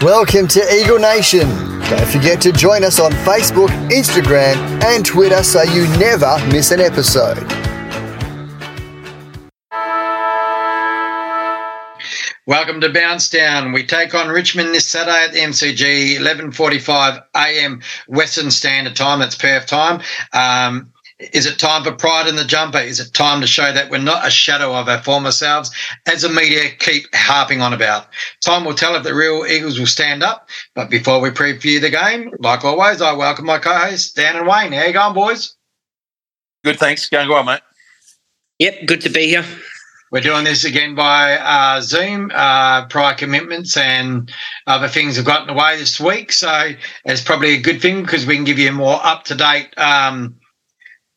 Welcome to Eagle Nation. Don't forget to join us on Facebook, Instagram, and Twitter so you never miss an episode. Welcome to Bounce Down. We take on Richmond this Saturday at the MCG, 11:45 a.m. Western Standard Time. That's Perth time. Um, is it time for pride in the jumper? Is it time to show that we're not a shadow of our former selves, as the media keep harping on about? Time will tell if the real Eagles will stand up. But before we preview the game, like always, I welcome my co-hosts Dan and Wayne. How you going, boys? Good, thanks. Going well, mate. Yep, good to be here. We're doing this again by uh, Zoom. Uh, prior commitments and other things have gotten away this week, so it's probably a good thing because we can give you a more up to date um,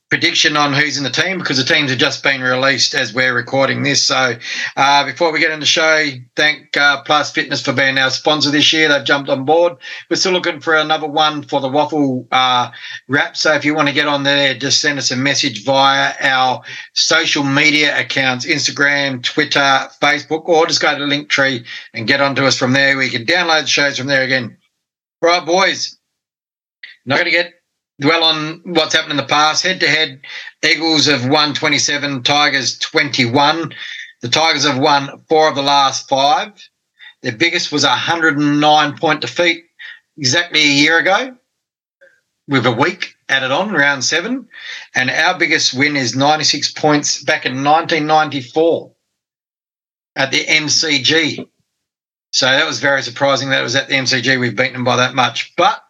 prediction on who's in the team because the teams have just been released as we're recording this. So uh, before we get into the show, thank uh, Plus Fitness for being our sponsor this year. They've jumped on board. We're still looking for another one for the waffle uh, wrap. So if you want to get on there, just send us a message via our social media accounts, Instagram, Twitter, Facebook, or just go to Linktree and get onto us from there. We can download the shows from there again. Right, boys. Not going to get dwell on what's happened in the past. Head to head, Eagles have won 27, Tigers 21. The Tigers have won four of the last five. Their biggest was a 109 point defeat exactly a year ago with a week added on, round seven. And our biggest win is 96 points back in 1994 at the MCG. So that was very surprising that it was at the MCG. We've beaten them by that much. But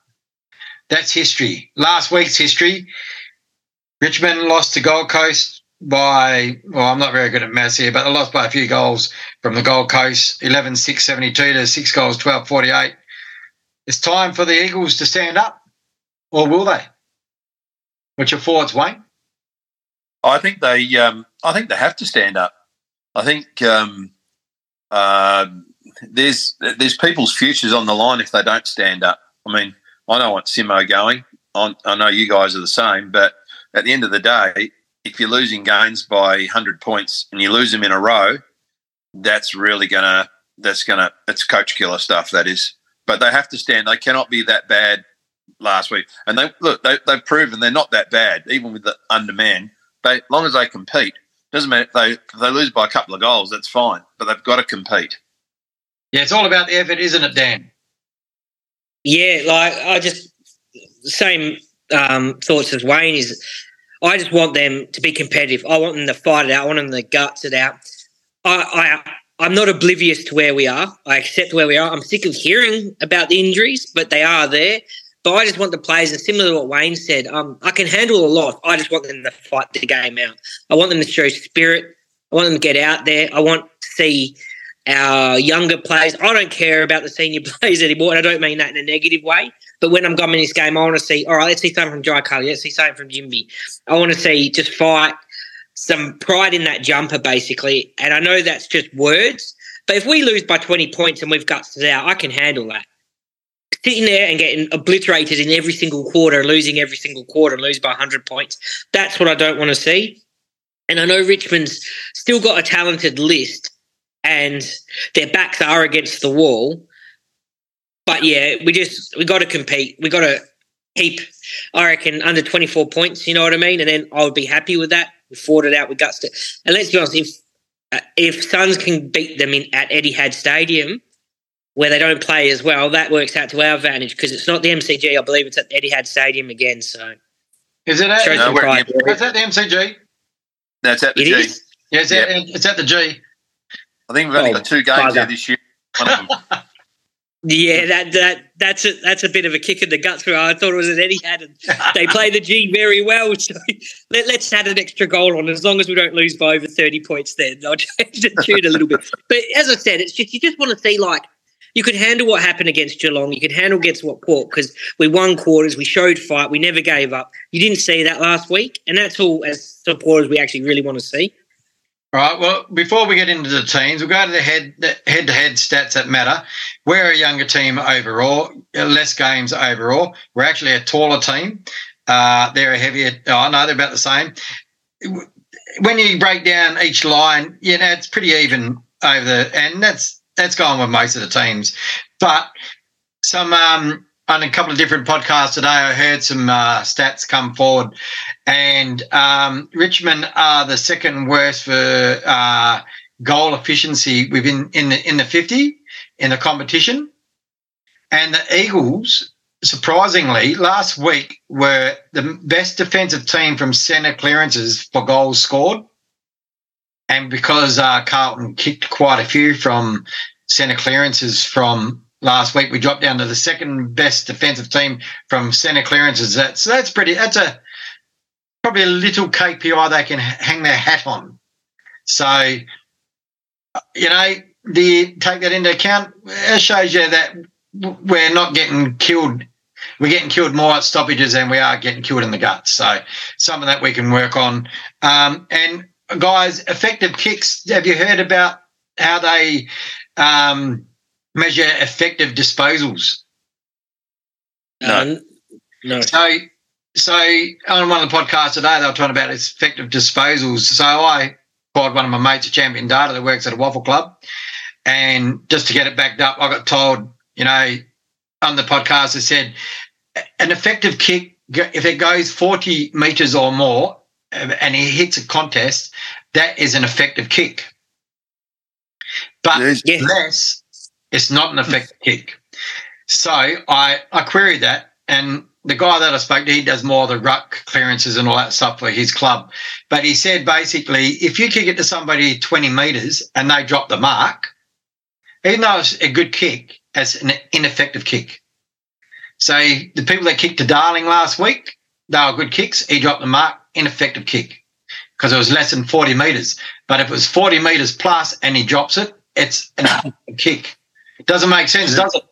that's history. Last week's history. Richmond lost to Gold Coast by, well, I'm not very good at maths here, but they lost by a few goals from the Gold Coast 11 6 72 to 6 goals 12 48. It's time for the Eagles to stand up, or will they? What's your thoughts, Wayne? I think they, um, I think they have to stand up. I think um, uh, there's there's people's futures on the line if they don't stand up. I mean, I don't want Simo going. I, I know you guys are the same, but at the end of the day, if you're losing games by 100 points and you lose them in a row, that's really gonna that's gonna it's coach killer stuff. That is, but they have to stand. They cannot be that bad last week. And they look they, they've proven they're not that bad, even with the underman. They long as they compete, doesn't matter they if they lose by a couple of goals, that's fine. But they've got to compete. Yeah, it's all about the effort, isn't it, Dan? Yeah, like I just same um, thoughts as Wayne is. I just want them to be competitive. I want them to fight it out. I want them to guts it out. I, I I'm not oblivious to where we are. I accept where we are. I'm sick of hearing about the injuries, but they are there. But I just want the players, and similar to what Wayne said, um, I can handle a lot. I just want them to fight the game out. I want them to show spirit. I want them to get out there. I want to see our younger players. I don't care about the senior players anymore, and I don't mean that in a negative way. But when I'm going in this game, I want to see, all right, let's see something from Jai Culley, let's see something from Ginbey. I want to see just fight, some pride in that jumper, basically. And I know that's just words, but if we lose by 20 points and we've guts it out, I can handle that. Sitting there and getting obliterated in every single quarter, losing every single quarter, lose by 100 points, that's what I don't want to see. And I know Richmond's still got a talented list, and their backs are against the wall. But yeah, we just we got to compete. We got to keep, I reckon, under twenty four points. You know what I mean? And then I would be happy with that. We fought it out with guts. To, and let's be honest, if uh, if Suns can beat them in at Etihad Stadium, where they don't play as well, that works out to our advantage because it's not the MCG. I believe it's at Etihad Stadium again. So is it? At, no, is that the MCG? That's at the it G. Is? Yeah, it's, yep. at, it's at the G. I think we've only oh, got two games there this year. yeah, that that that's a that's a bit of a kick in the guts for I thought it was an Etihad and they play the G very well. So let, us add an extra goal on as long as we don't lose by over 30 points then. I'll change the tune a little bit. But as I said, it's just you just want to see like you could handle what happened against Geelong. You could handle against what Port because we won quarters, we showed fight, we never gave up. You didn't see that last week, and that's all as supporters we actually really want to see. Right. Well, before we get into the teams, we'll go to the head head to head stats that matter. We're a younger team overall, less games overall. We're actually a taller team. Uh, they're a heavier. Oh know they're about the same. when you break down each line, you know it's pretty even over the, and that's that's gone with most of the teams. But some um, on a couple of different podcasts today, I heard some uh, stats come forward, and um, Richmond are the second worst for uh, goal efficiency within in the in the fifty in the competition, and the Eagles surprisingly, last week were the best defensive team from centre clearances for goals scored. And because uh, Carlton kicked quite a few from centre clearances from last week, we dropped down to the second best defensive team from centre clearances. So that's pretty, that's a probably a little KPI they can hang their hat on. So, you know, you take that into account? It shows you that we're not getting killed. We're getting killed more at stoppages than we are getting killed in the guts. So some of that we can work on. Um, and guys, effective kicks. Have you heard about how they um, measure effective disposals? No. Um, no. So, so on one of the podcasts today, they were talking about effective disposals. So I called one of my mates at Champion Data that works at a WAFL club, and just to get it backed up, I got told you know, on the podcast, I said an effective kick, if it goes 40 meters or more and he hits a contest, that is an effective kick. But yes. less, it's not an effective kick. So I, I queried that, and the guy that I spoke to, he does more of the ruck clearances and all that stuff for his club. But he said basically, if you kick it to somebody 20 meters and they drop the mark, even though it's a good kick, as an ineffective kick. So the people that kicked to Darling last week, they were good kicks. He dropped the mark, ineffective kick because it was less than 40 metres. But if it was 40 metres plus and he drops it, it's an effective kick. It doesn't make sense, does it?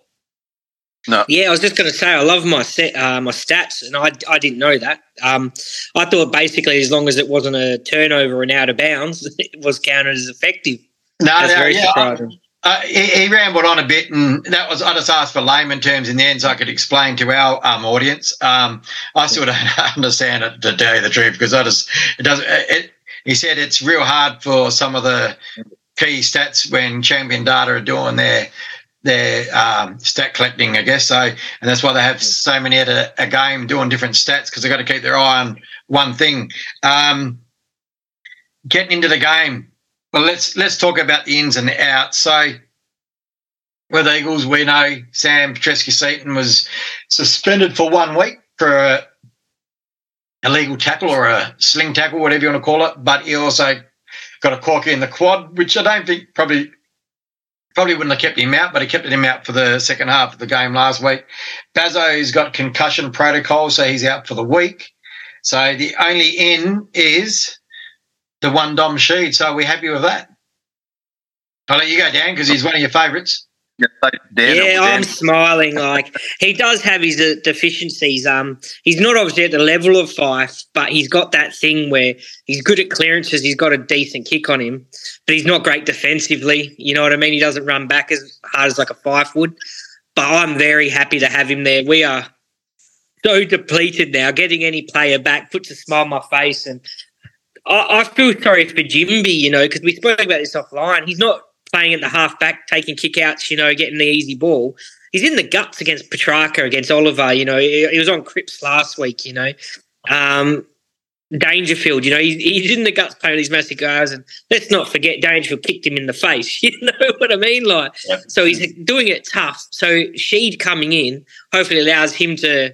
No. Yeah, I was just going to say I love my set, uh, my stats, and I, I didn't know that. Um, I thought basically as long as it wasn't a turnover and out of bounds, it was counted as effective. No, That's no, yeah, surprising. Uh, he, he, rambled on a bit, and that was I just asked for layman terms in the end so I could explain to our um, audience. Um, I still don't understand it to tell you the truth because I just it doesn't. It, he said it's real hard for some of the key stats when Champion Data are doing their their um, stat collecting, I guess. So, and that's why they have so many at a, a game doing different stats because they've got to keep their eye on one thing. Um, getting into the game, well, let's let's talk about the ins and the outs. So, with Eagles, we know Sam Petrevski-Seton was suspended for one week for a illegal tackle or a sling tackle, whatever you want to call it. But he also got a corky in the quad, which I don't think probably probably wouldn't have kept him out, but he kept him out for the second half of the game last week. Bazo's got concussion protocol, so he's out for the week. So the only in is the one Dom Sheed. So are we happy with that? I'll let you go, Dan, because he's one of your favourites. Yeah, I'm smiling. Like he does have his uh, deficiencies. Um, he's not obviously at the level of Fyfe, but he's got that thing where he's good at clearances. He's got a decent kick on him, but he's not great defensively. You know what I mean? He doesn't run back as hard as like a Fyfe would. But I'm very happy to have him there. We are so depleted now. Getting any player back puts a smile on my face, and I, I feel sorry for Ginbey, you know, because we spoke about this offline. He's not playing at the half back, taking kickouts, you know, getting the easy ball. He's in the guts against Petracca, against Oliver, you know. He, he was on Cripps last week, you know. Um, Dangerfield, you know, he's, he's in the guts playing these massive guys. And let's not forget, Dangerfield kicked him in the face. You know what I mean? Like, yep. so he's doing it tough. So Sheed coming in hopefully allows him to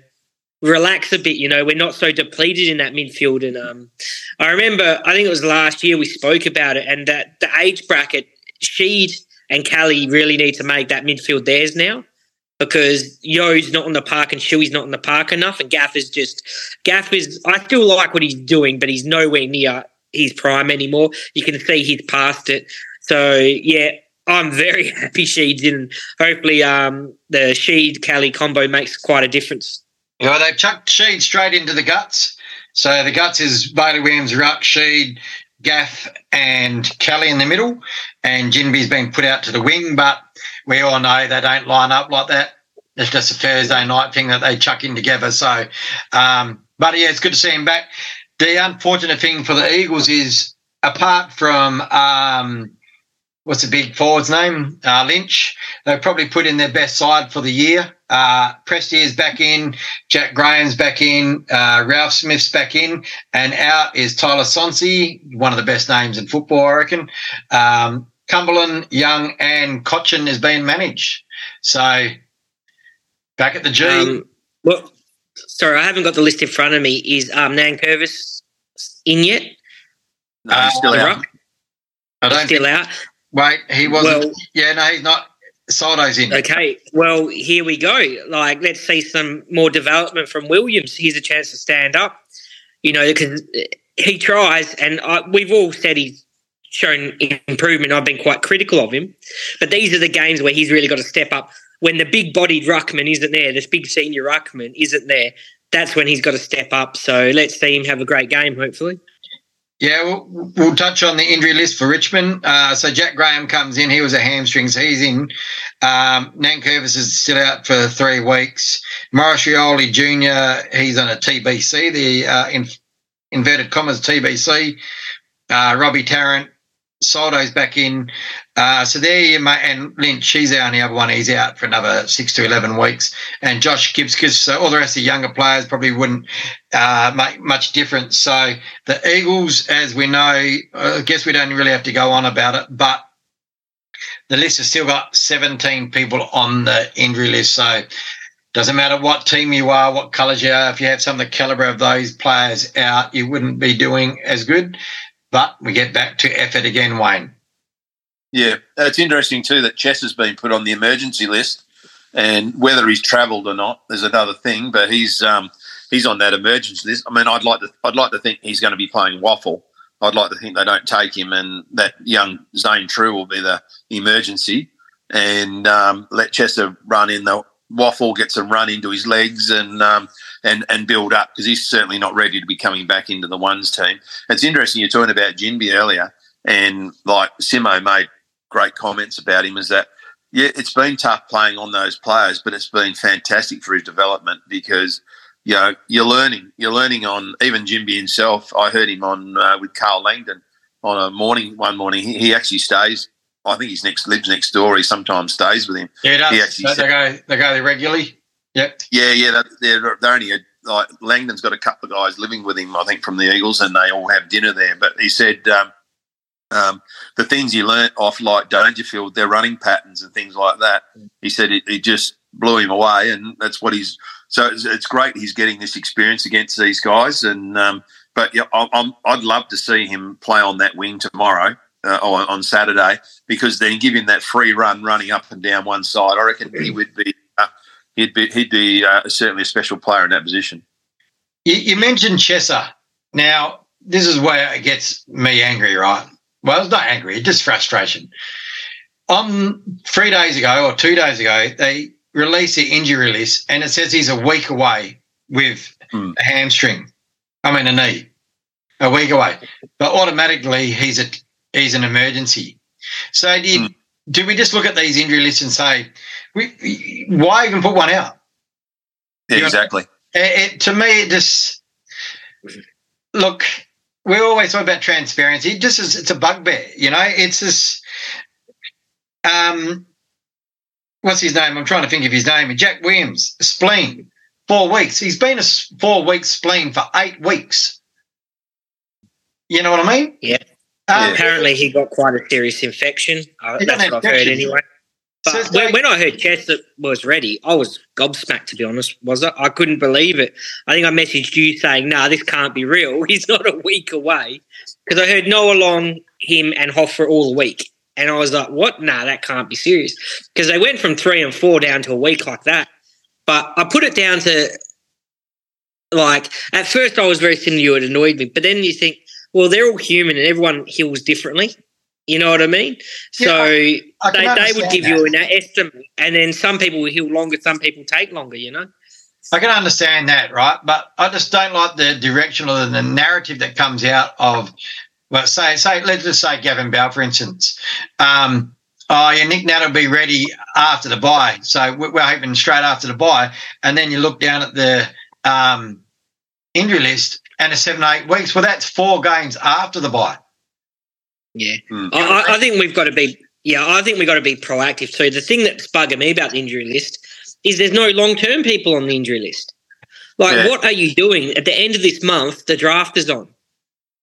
relax a bit. You know, we're not so depleted in that midfield. And um, I remember, I think it was last year we spoke about it, and that the age bracket, Sheed and Kelly really need to make that midfield theirs now because Yeo's not on the park and Shuey's not on the park enough, and Gaff is just Gaff is. I still like what he's doing, but he's nowhere near his prime anymore. You can see he's past it. So yeah, I'm very happy Sheed's in. Hopefully, um, the Sheed Kelly combo makes quite a difference. Know, they've chucked Sheed straight into the guts. So the guts is Bailey Williams, Ruck, Sheed, Gaff, and Kelly in the middle. And Ginbey's been put out to the wing, but we all know they don't line up like that. It's just a Thursday night thing that they chuck in together. So, um, but yeah, it's good to see him back. The unfortunate thing for the Eagles is apart from um, what's the big forward's name? Uh, Lynch. They probably put in their best side for the year. Uh, is back in, Jack Graham's back in, uh, Ralph Smith's back in, and out is Tyler Sonsie, one of the best names in football, I reckon. Um, Cumberland, Young, and Cotchin is being managed. So back at the G. Um, well, sorry, I haven't got the list in front of me. Is um, Nankervis in yet? No, he's still uh, out. I don't still think, out. Wait, he wasn't. Well, yeah, no, he's not. Soldo's in. Okay, well, here we go. Like, let's see some more development from Williams. Here's a chance to stand up. You know, because he tries, and I, we've all said he's shown improvement. I've been quite critical of him, but these are the games where he's really got to step up. When the big-bodied ruckman isn't there, this big senior ruckman isn't there. That's when he's got to step up. So let's see him have a great game, hopefully. Yeah, we'll, we'll, touch on the injury list for Richmond. Uh, so Jack Graham comes in. He was a hamstring, he's in. Um, Nankervis is still out for three weeks. Maurice Rioli Jr., he's on a TBC, the uh, in, inverted commas TBC. Uh, Robbie Tarrant, Soldo's back in. Uh, so there and Lynch, he's out. the only other one. He's out for another six to 11 weeks. And Josh Gibcus, so all the rest of the younger players probably wouldn't uh, make much difference. So the Eagles, as we know, I guess we don't really have to go on about it, but the list has still got 17 people on the injury list. So doesn't matter what team you are, what colours you are, if you have some of the calibre of those players out, you wouldn't be doing as good. But we get back to effort again, Wayne. Yeah, it's interesting too that Chess has been put on the emergency list, and whether he's travelled or not is another thing. But he's um, he's on that emergency list. I mean, I'd like to I'd like to think he's going to be playing WAFL. I'd like to think they don't take him, and that young Zane Trew will be the emergency, and um, let Chesser run in the WAFL, get some run into his legs, and um, and and build up because he's certainly not ready to be coming back into the ones team. It's interesting you're talking about Ginbey earlier, and like Simo made great comments about him. Is that yeah, it's been tough playing on those players, but it's been fantastic for his development because you know you're learning. You're learning on even Ginbey himself. I heard him on uh, with Karl Langdon on a morning one morning. He, he actually stays. I think he's next lives next door. He sometimes stays with him. Yeah, does. He actually they, go they go there regularly. Yep. Yeah, yeah. They're, they're only a, like Langdon's got a couple of guys living with him, I think, from the Eagles, and they all have dinner there. But he said um, um, the things he learnt off like Dangerfield, their running patterns and things like that. He said it, it just blew him away, and that's what he's. So it's, it's, great he's getting this experience against these guys, and um, but yeah, I'm, I'd love to see him play on that wing tomorrow. Uh, on, on Saturday, because then give him that free run running up and down one side. I reckon he would be he'd be he'd be uh, certainly a special player in that position. You, you mentioned Chesser. Now this is where it gets me angry, right? Well, it's not angry, it's just frustration. On three days ago or two days ago, they released the injury list, and it says he's a week away with mm. a hamstring. I mean, a knee, a week away. But automatically, he's a he's an emergency. So do, you, mm. do we just look at these injury lists and say we, why even put one out? Yeah, exactly. It, it, to me, it just look. We always talk about transparency. It just is, it's a bugbear, you know. It's this. Um, what's his name? I'm trying to think of his name. Jack Williams, spleen, four weeks. He's been a four week spleen for eight weeks. You know what I mean? Yeah. Um, Apparently, he got quite a serious infection. Uh, that's what I've heard anyway. But when, when, I heard Chesser was ready, I was gobsmacked, to be honest, was it? I couldn't believe it. I think I messaged you saying, no, nah, this can't be real. He's not a week away. Because I heard Noah Long, him, and Hoffer all a week. And I was like, what? Nah, that can't be serious. Because they went from three and four down to a week like that. But I put it down to, like, at first I was very similar to you, it annoyed me. But then you think, well, they're all human and everyone heals differently. You know what I mean? Yeah, so I, I they, they would give that. you an estimate, and then some people will heal longer, some people take longer. You know. I can understand that, right? But I just don't like the direction or the narrative that comes out of, well, say, say, let's just say Gavin Bell, for instance. Um, oh, yeah, Nick Nat will be ready after the buy. So we're hoping straight after the buy. And then you look down at the um, injury list and a seven, eight weeks. Well, that's four games after the buy. Yeah, mm. I, I, think we've got to be. Yeah, I think we've got to be proactive too. The thing that's bugging me about the injury list is there's no long term people on the injury list. Like, yeah. what are you doing at the end of this month? The draft is on.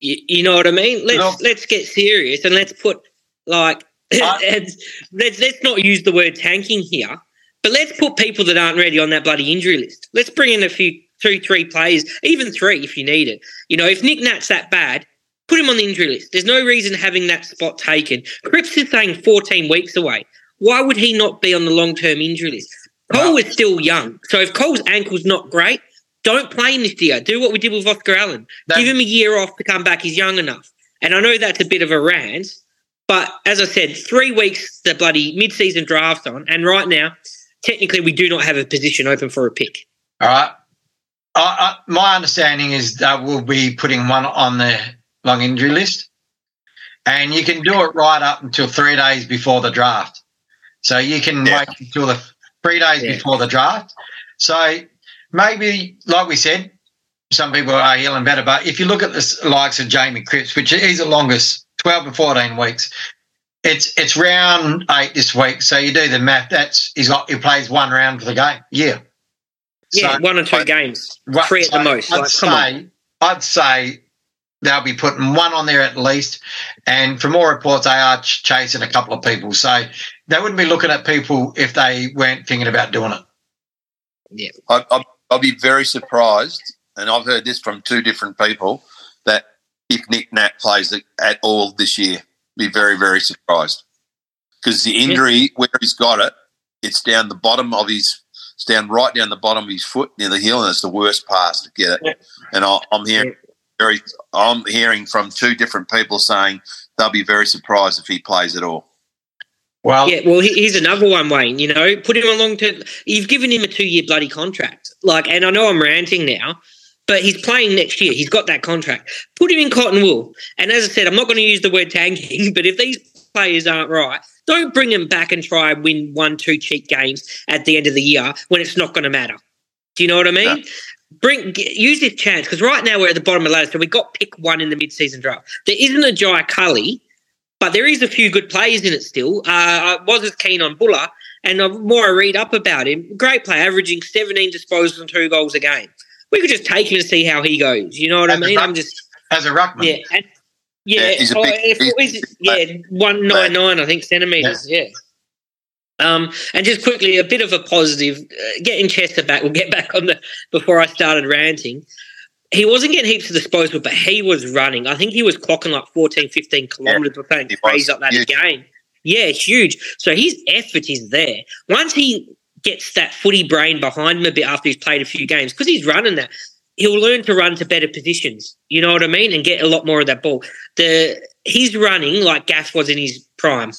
You, you know what I mean? Let's no. let's get serious and let's put like let's let's not use the word tanking here, but let's put people that aren't ready on that bloody injury list. Let's bring in a few two, three players, even three if you need it. You know, if Nick Nat's that bad, put him on the injury list. There's no reason having that spot taken. Cripps is saying 14 weeks away. Why would he not be on the long term injury list? Cole is still young. So if Cole's ankle's not great, don't play him this year. Do what we did with Oscar Allen. Give him a year off to come back. He's young enough. And I know that's a bit of a rant, but as I said, three weeks the bloody mid season draft on. And right now, technically, we do not have a position open for a pick. All right. My understanding is that we'll be putting one on the long injury list. And you can do it right up until three days before the draft. So you can yeah. wait until the three days yeah. before the draft. So maybe, like we said, some people are healing better. But if you look at the likes of Jamie Cripps, which is the longest, 12 to 14 weeks, it's it's round eight this week. So you do the math. That's he's got he plays one round for the game. Yeah. Yeah, so, one or two but, games, three at the most. I'd like, say, I'd say they'll be putting one on there at least. And from more reports, they are ch- chasing a couple of people. So they wouldn't be looking at people if they weren't thinking about doing it. Yeah. I, I, I'll be very surprised, and I've heard this from two different people, that if Nick Nat plays at all this year, be very, very surprised. Because the injury, yeah. where he's got it, it's down the bottom of his, it's down right down the bottom of his foot near the heel, and it's the worst pass to get it. Yeah. And I, am hearing very, I'm hearing from two different people saying they'll be very surprised if he plays at all. Well, yeah. Well, here's another one, Wayne. You know, put him on long term. You've given him a two year bloody contract. Like, and I know I'm ranting now, but he's playing next year. He's got that contract. Put him in cotton wool. And as I said, I'm not going to use the word tanking, but if these players aren't right, don't bring him back and try and win one, two cheap games at the end of the year when it's not going to matter. Do you know what I mean? Bring use this chance because right now we're at the bottom of the ladder, so we got pick one in the mid season draft. There isn't a Jai Culley but there is a few good players in it still. Uh, I wasn't keen on Buller, and the more I read up about him, great player, averaging 17 disposals and two goals a game. We could just take him and see how he goes. You know what as I mean? I'm just as a ruckman. Yeah, and, yeah, yeah, oh, yeah, one nine nine, I think centimeters. Yeah. yeah. Um, and just quickly, a bit of a positive. Uh, getting Chesser back. We'll get back on the before I started ranting he wasn't getting heaps of disposal, but he was running. I think he was clocking like 14, 15 kilometres yeah, playing crazy up that huge. game. Yeah, huge. So his effort is there. Once he gets that footy brain behind him a bit after he's played a few games, because he's running that, he'll learn to run to better positions. You know what I mean? And get a lot more of that ball. The he's running like Gaff was in his prime.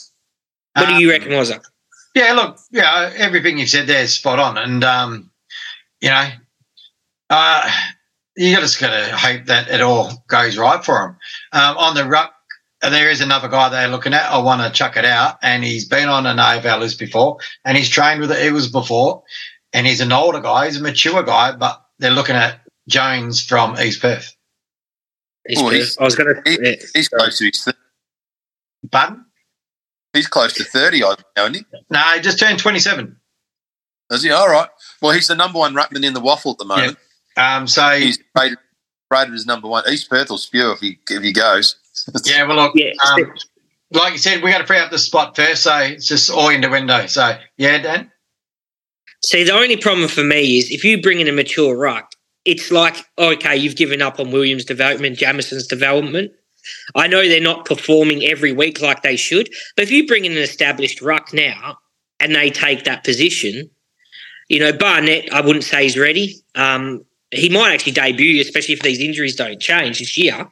What um, do you um, reckon, was it? Yeah, look, yeah, everything you said there is spot on. And um, you know, uh you just got to hope that it all goes right for him. Um, on the ruck, there is another guy they're looking at. I want to chuck it out, and he's been on an AFL list before, and he's trained with it. It was before, and he's an older guy. He's a mature guy, but they're looking at Jones from East Perth. East Perth. I was going to. He, he's close to his. Pardon? He's close to thirty, I know, isn't he? No, he just turned twenty-seven. Is he? All right. Well, he's the number one ruckman in the WAFL at the moment. Yeah. Um, so he's rated, rated as number one. East Perth will spew if he if he goes. yeah, well, look, yeah. Um, like you said, we got to free up the spot first, so it's just all into window. So yeah, Dan. See, the only problem for me is if you bring in a mature ruck, it's like okay, you've given up on Williams' development, Jamieson's development. I know they're not performing every week like they should, but if you bring in an established ruck now and they take that position, you know, Barnett, I wouldn't say he's ready. Um, he might actually debut, especially if these injuries don't change this year.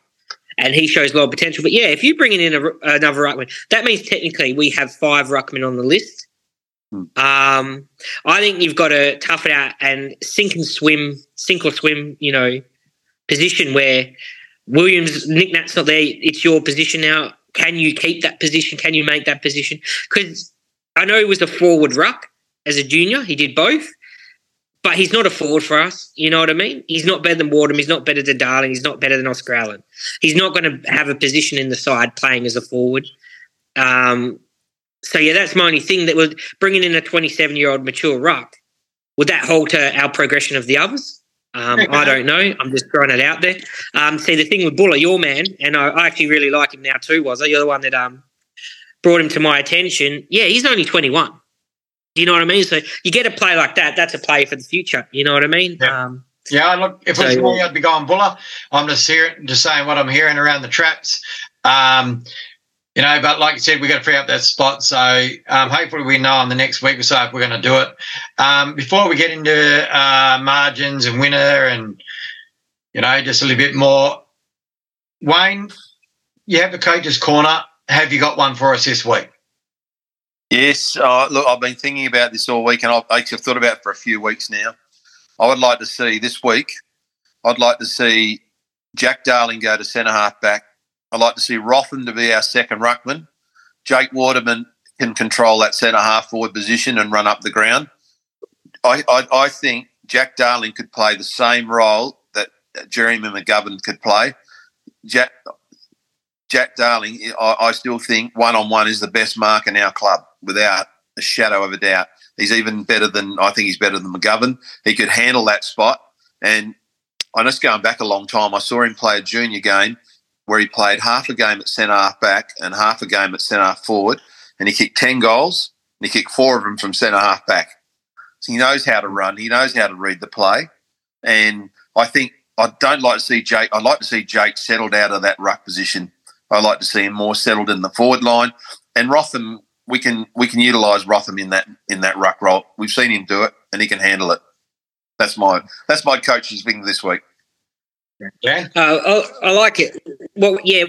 And he shows a lot of potential. But yeah, if you bring in a, another ruckman, that means technically we have five ruckmen on the list. Hmm. Um, I think you've got to tough it out and sink and swim, sink or swim, you know, position where Williams, Nick Nat's not there. It's your position now. Can you keep that position? Can you make that position? Because I know he was a forward ruck as a junior. He did both. but he's not a forward for us. You know what I mean? He's not better than Wardham. He's not better than Darling. He's not better than Oscar Allen. He's not going to have a position in the side playing as a forward. Um, so yeah, that's my only thing. That was bringing in a 27 year old mature ruck. Would that halter our progression of the others? Um, I don't know. I'm just throwing it out there. Um, see, the thing with Buller, your man, and I, I actually really like him now too. Was you're the one that um brought him to my attention. Yeah, he's only 21. Do you know what I mean? So you get a play like that. That's a play for the future. You know what I mean? Yeah. Um, Yeah, look, if it was So- me, I'd be going Buller. I'm just hearing, just saying what I'm hearing around the traps. Um, you know, but like you said, we've got to free up that spot. So um, hopefully we know in the next week or so if we're going to do it. Um, before we get into uh, margins and winner and, you know, just a little bit more, Wayne, you have a coach's corner. Have you got one for us this week? Yes, uh, look, I've been thinking about this all week, and I've actually thought about it for a few weeks now. I would like to see this week. I'd like to see Jack Darling go to centre half back. I'd like to see Rotham to be our second ruckman. Jake Waterman can control that centre half forward position and run up the ground. I, I, I think Jack Darling could play the same role that Jeremy McGovern could play. Jack, Jack Darling, I, I still think one on one is the best mark in our club without a shadow of a doubt. He's even better than I think he's better than McGovern. He could handle that spot. And I'm just going back a long time. I saw him play a junior game where he played half a game at centre half back and half a game at centre half forward, and he kicked ten goals and he kicked four of them from centre half back. So he knows how to run. He knows how to read the play, and I think I don't like to see Jake. I'd like to see Jake settled out of that ruck position. I like to see him more settled in the forward line. And Rotham, we can we can utilise Rotham in that in that ruck role. We've seen him do it, and he can handle it. That's my that's my coach's thing this week. Yeah. Uh, I, I like it. Well, yeah.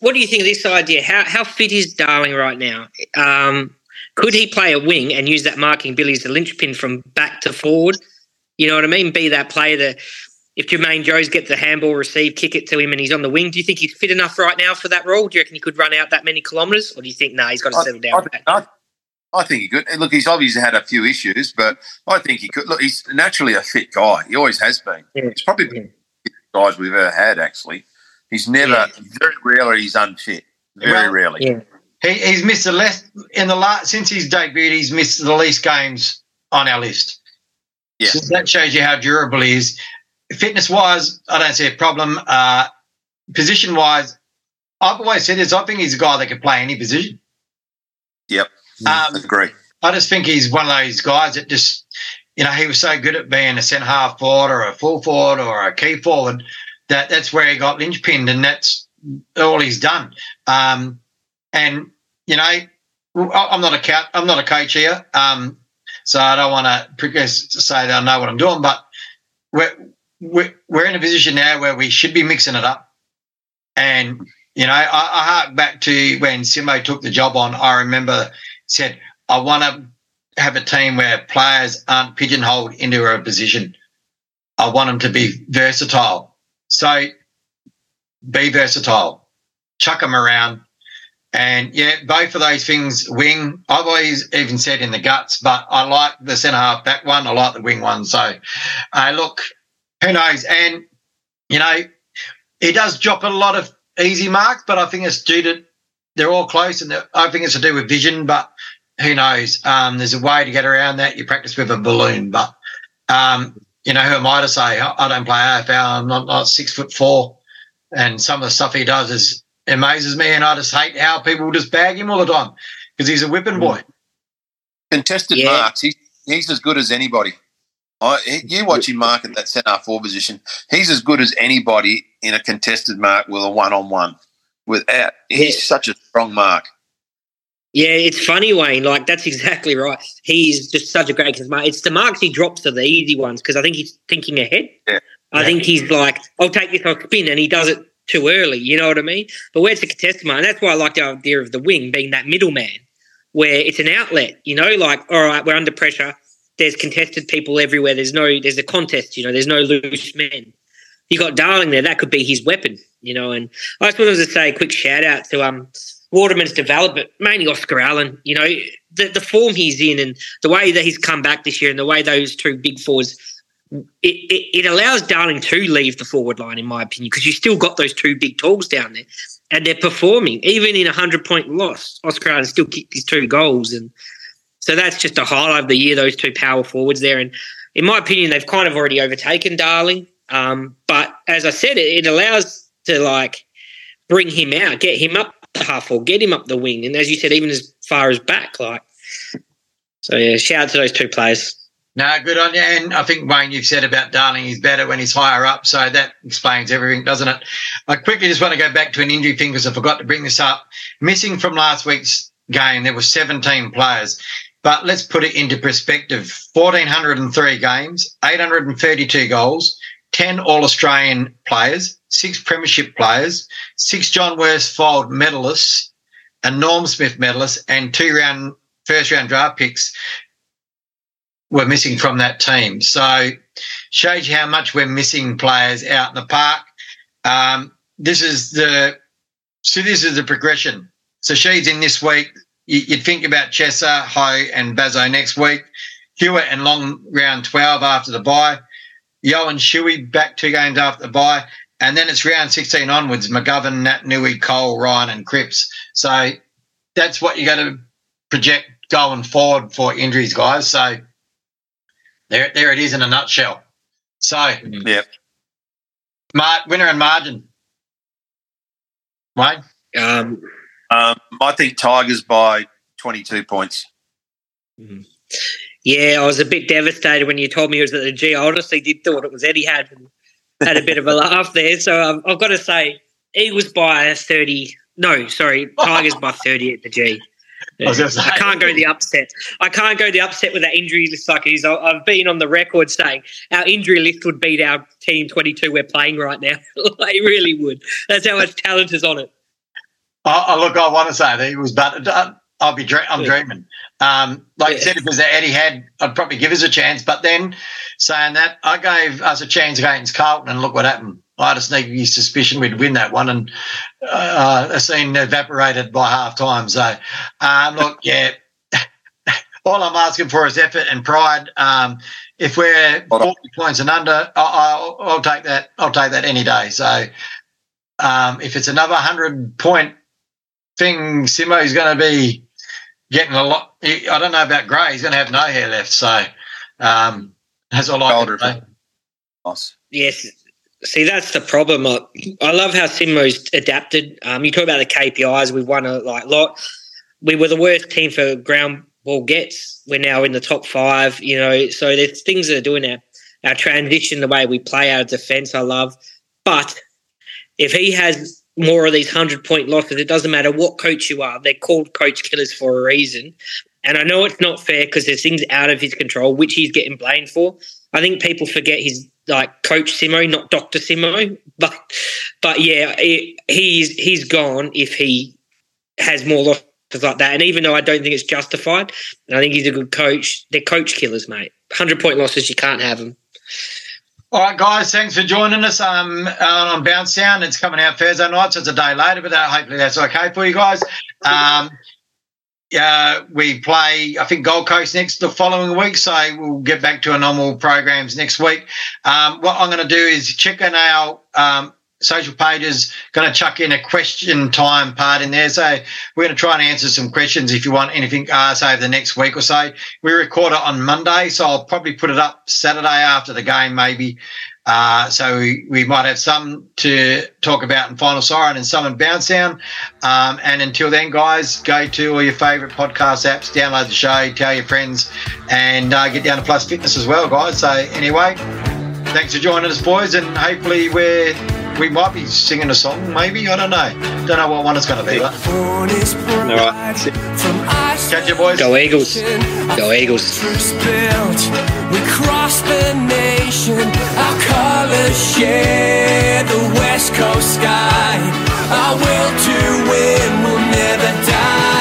What do you think of this idea? How how fit is Darling right now? Um, could he play a wing and use that marking Billy as a linchpin from back to forward? You know what I mean? Be that player that if Jamaine Jones gets the handball receive, kick it to him, and he's on the wing. Do you think he's fit enough right now for that role? Do you reckon he could run out that many kilometres, or do you think no, he's got to settle I, down? think, I, I think he could. Look, he's obviously had a few issues, but I think he could. Look, he's naturally a fit guy. He always has been. Yeah. He's probably Yeah. Guys we've ever had. Actually, he's never. Yeah. Very rarely he's unfit. Very Well, rarely. Yeah. He, he's missed the less in the last since his debut. He's missed the least games on our list. Yeah. So that shows you how durable he is. Fitness wise, I don't see a problem. Uh, position wise, I've always said this. I think he's a guy that can play any position. Yep. Um, Agree. I just think he's one of those guys that just, you know, he was so good at being a centre half forward or a full forward or a key forward that that's where he got linchpinned, and that's all he's done. Um, and you know, I'm not a cat. I'm not a coach here, um, so I don't want to say that I know what I'm doing. But we're we're, we're in a position now where we should be mixing it up. And you know, I, I hark back to when Simo took the job on. I remember said, "I want to have a team where players aren't pigeonholed into a position. I want them to be versatile. So be versatile, chuck them around." And yeah, both of those things, wing, I've always even said in the guts, but I like the centre half back one. I like the wing one. So, uh, look, who knows? And, you know, he does drop a lot of easy marks, but I think it's due to they're all close and I think it's to do with vision, but who knows? Um, there's a way to get around that. You practice with a balloon, but, um, you know, who am I to say? I I don't play AFL. I'm not, not six foot four. And some of the stuff he does is amazes me. And I just hate how people just bag him all the time because he's a whipping boy. Contested Yeah. marks. He's, he's as good as anybody. I, he- you watch him mark at that centre four position. He's as good as anybody in a contested mark with a one on one. Without he's Yeah. such a strong mark. Yeah, it's funny, Wayne. Like that's exactly right. He's just such a great mark. It's the marks he drops are the easy ones because I think he's thinking ahead. Yeah. I Yeah. think he's like, "I'll take this, I'll spin," and he does it too early. You know what I mean? But where's the a contested mark, and that's why I like the idea of the wing being that middleman, where it's an outlet. You know, like all right, we're under pressure. There's contested people everywhere. There's no, there's a contest. You know, there's no loose men. You got Darling there. That could be his weapon. You know, and I just wanted to say a quick shout out to um Waterman's development, mainly Oscar Allen. You know, the, the form he's in and the way that he's come back this year and the way those two big fours, it, it, it allows Darling to leave the forward line, in my opinion, because you still got those two big tools down there and they're performing. Even in a 100 point loss, Oscar Allen still kicked his two goals. And so that's just a highlight of the year, those two power forwards there. And in my opinion, they've kind of already overtaken Darling. Um, but as I said, it, it allows to like bring him out, get him up half or get him up the wing. And as you said, even as far as back, like, so yeah, shout out to those two players. No, good on you. And I think, Wayne, you've said about Darling, he's better when he's higher up. So that explains everything, doesn't it? I quickly just want to go back to an injury thing because I forgot to bring this up. Missing from last week's game, there were 17 players. But let's put it into perspective 1,403 games, 832 goals, 10 All Australian players, six Premiership players, six John Worsfold medalists, a Norm Smith medalist, and two round first round draft picks were missing from that team. So shows you how much we're missing players out in the park. Um, this is the so this is the progression. So she's in this week. You'd think about Chesser, Ho, and Bazo next week. Hewett and Long round 12 after the bye. Yeo and Shuey back two games after the bye. And then it's round 16 onwards McGovern, Naitanui, Cole, Ryan, and Cripps. So that's what you got to project going forward for injuries, guys. So there, there it is in a nutshell. So, yeah. Mar- winner and margin. Wayne? Um, Um, I think Tigers by 22 points. Yeah, I was a bit devastated when you told me it was at the G. I honestly did thought it was Etihad had a bit of a laugh there. So um, I've got to say, Eagles by 30. No, sorry, Tigers by 30 at the G. I was gonna say- I can't go the upset. I can't go the upset with that injury list like it is. I- I've been on the record saying our injury list would beat our team 22 we're playing right now. it really would. That's how much talent is on it. Oh, oh, look, I want to say that he was, but I'll be, I'm Yeah. dreaming. Um, like Yeah. I said, if it was Etihad, I'd probably give us a chance. But then saying that, I gave us a chance against Carlton, and look what happened. I had a sneaky suspicion we'd win that one, and uh, a scene evaporated by half time. So, um, look, yeah, all I'm asking for is effort and pride. Um, if we're Hold on. 40 points and under, I- I'll, I'll take that. I'll take that any day. So, um, if it's another 100 point thing, Simo's going to be getting a lot. I don't know about Gray. He's going to have no hair left. So um, that's all I Older. can say. Nice. Yes. See, that's the problem. I, I love how Simo's adapted. Um, you talk about the KPIs. We've won a like lot. We were the worst team for ground ball gets. We're now in the top five. You know, so there's things that are doing our our transition, the way we play our defense. I love, but if he has more of these hundred point losses, it doesn't matter what coach you are. They're called coach killers for a reason. And I know it's not fair because there's things out of his control, which he's getting blamed for. I think people forget he's like Coach Simo, not Doctor Simo. But but yeah, it, he's he's gone if he has more losses like that. And even though I don't think it's justified, I think he's a good coach, they're coach killers, mate. Hundred point losses, you can't have them. All right, guys, thanks for joining us um, on Bounce Down. It's coming out Thursday night, so it's a day later, but uh, hopefully that's okay for you guys. Um, we play, I think, Gold Coast next the following week, so we'll get back to our normal programs next week. Um, what I'm going to do is check on our um, social pages, going to chuck in a question time part in there. So we're going to try and answer some questions if you want anything say over the next week or so. We record it on Monday, so I'll probably put it up Saturday after the game, maybe. Uh, so we, we might have some to talk about in Final Siren and some in Bounce Down. Um, and until then, guys, go to all your favourite podcast apps, download the show, tell your friends, and uh, get down to Plus Fitness as well, guys. So anyway, thanks for joining us, boys, and hopefully we're we might be singing a song, maybe. I don't know. Don't know what one it's going to be. But... All right. Catch you, boys. Go Eagles. Go Eagles. We the nation. Our colors share the West Coast sky. Our will to win will never die.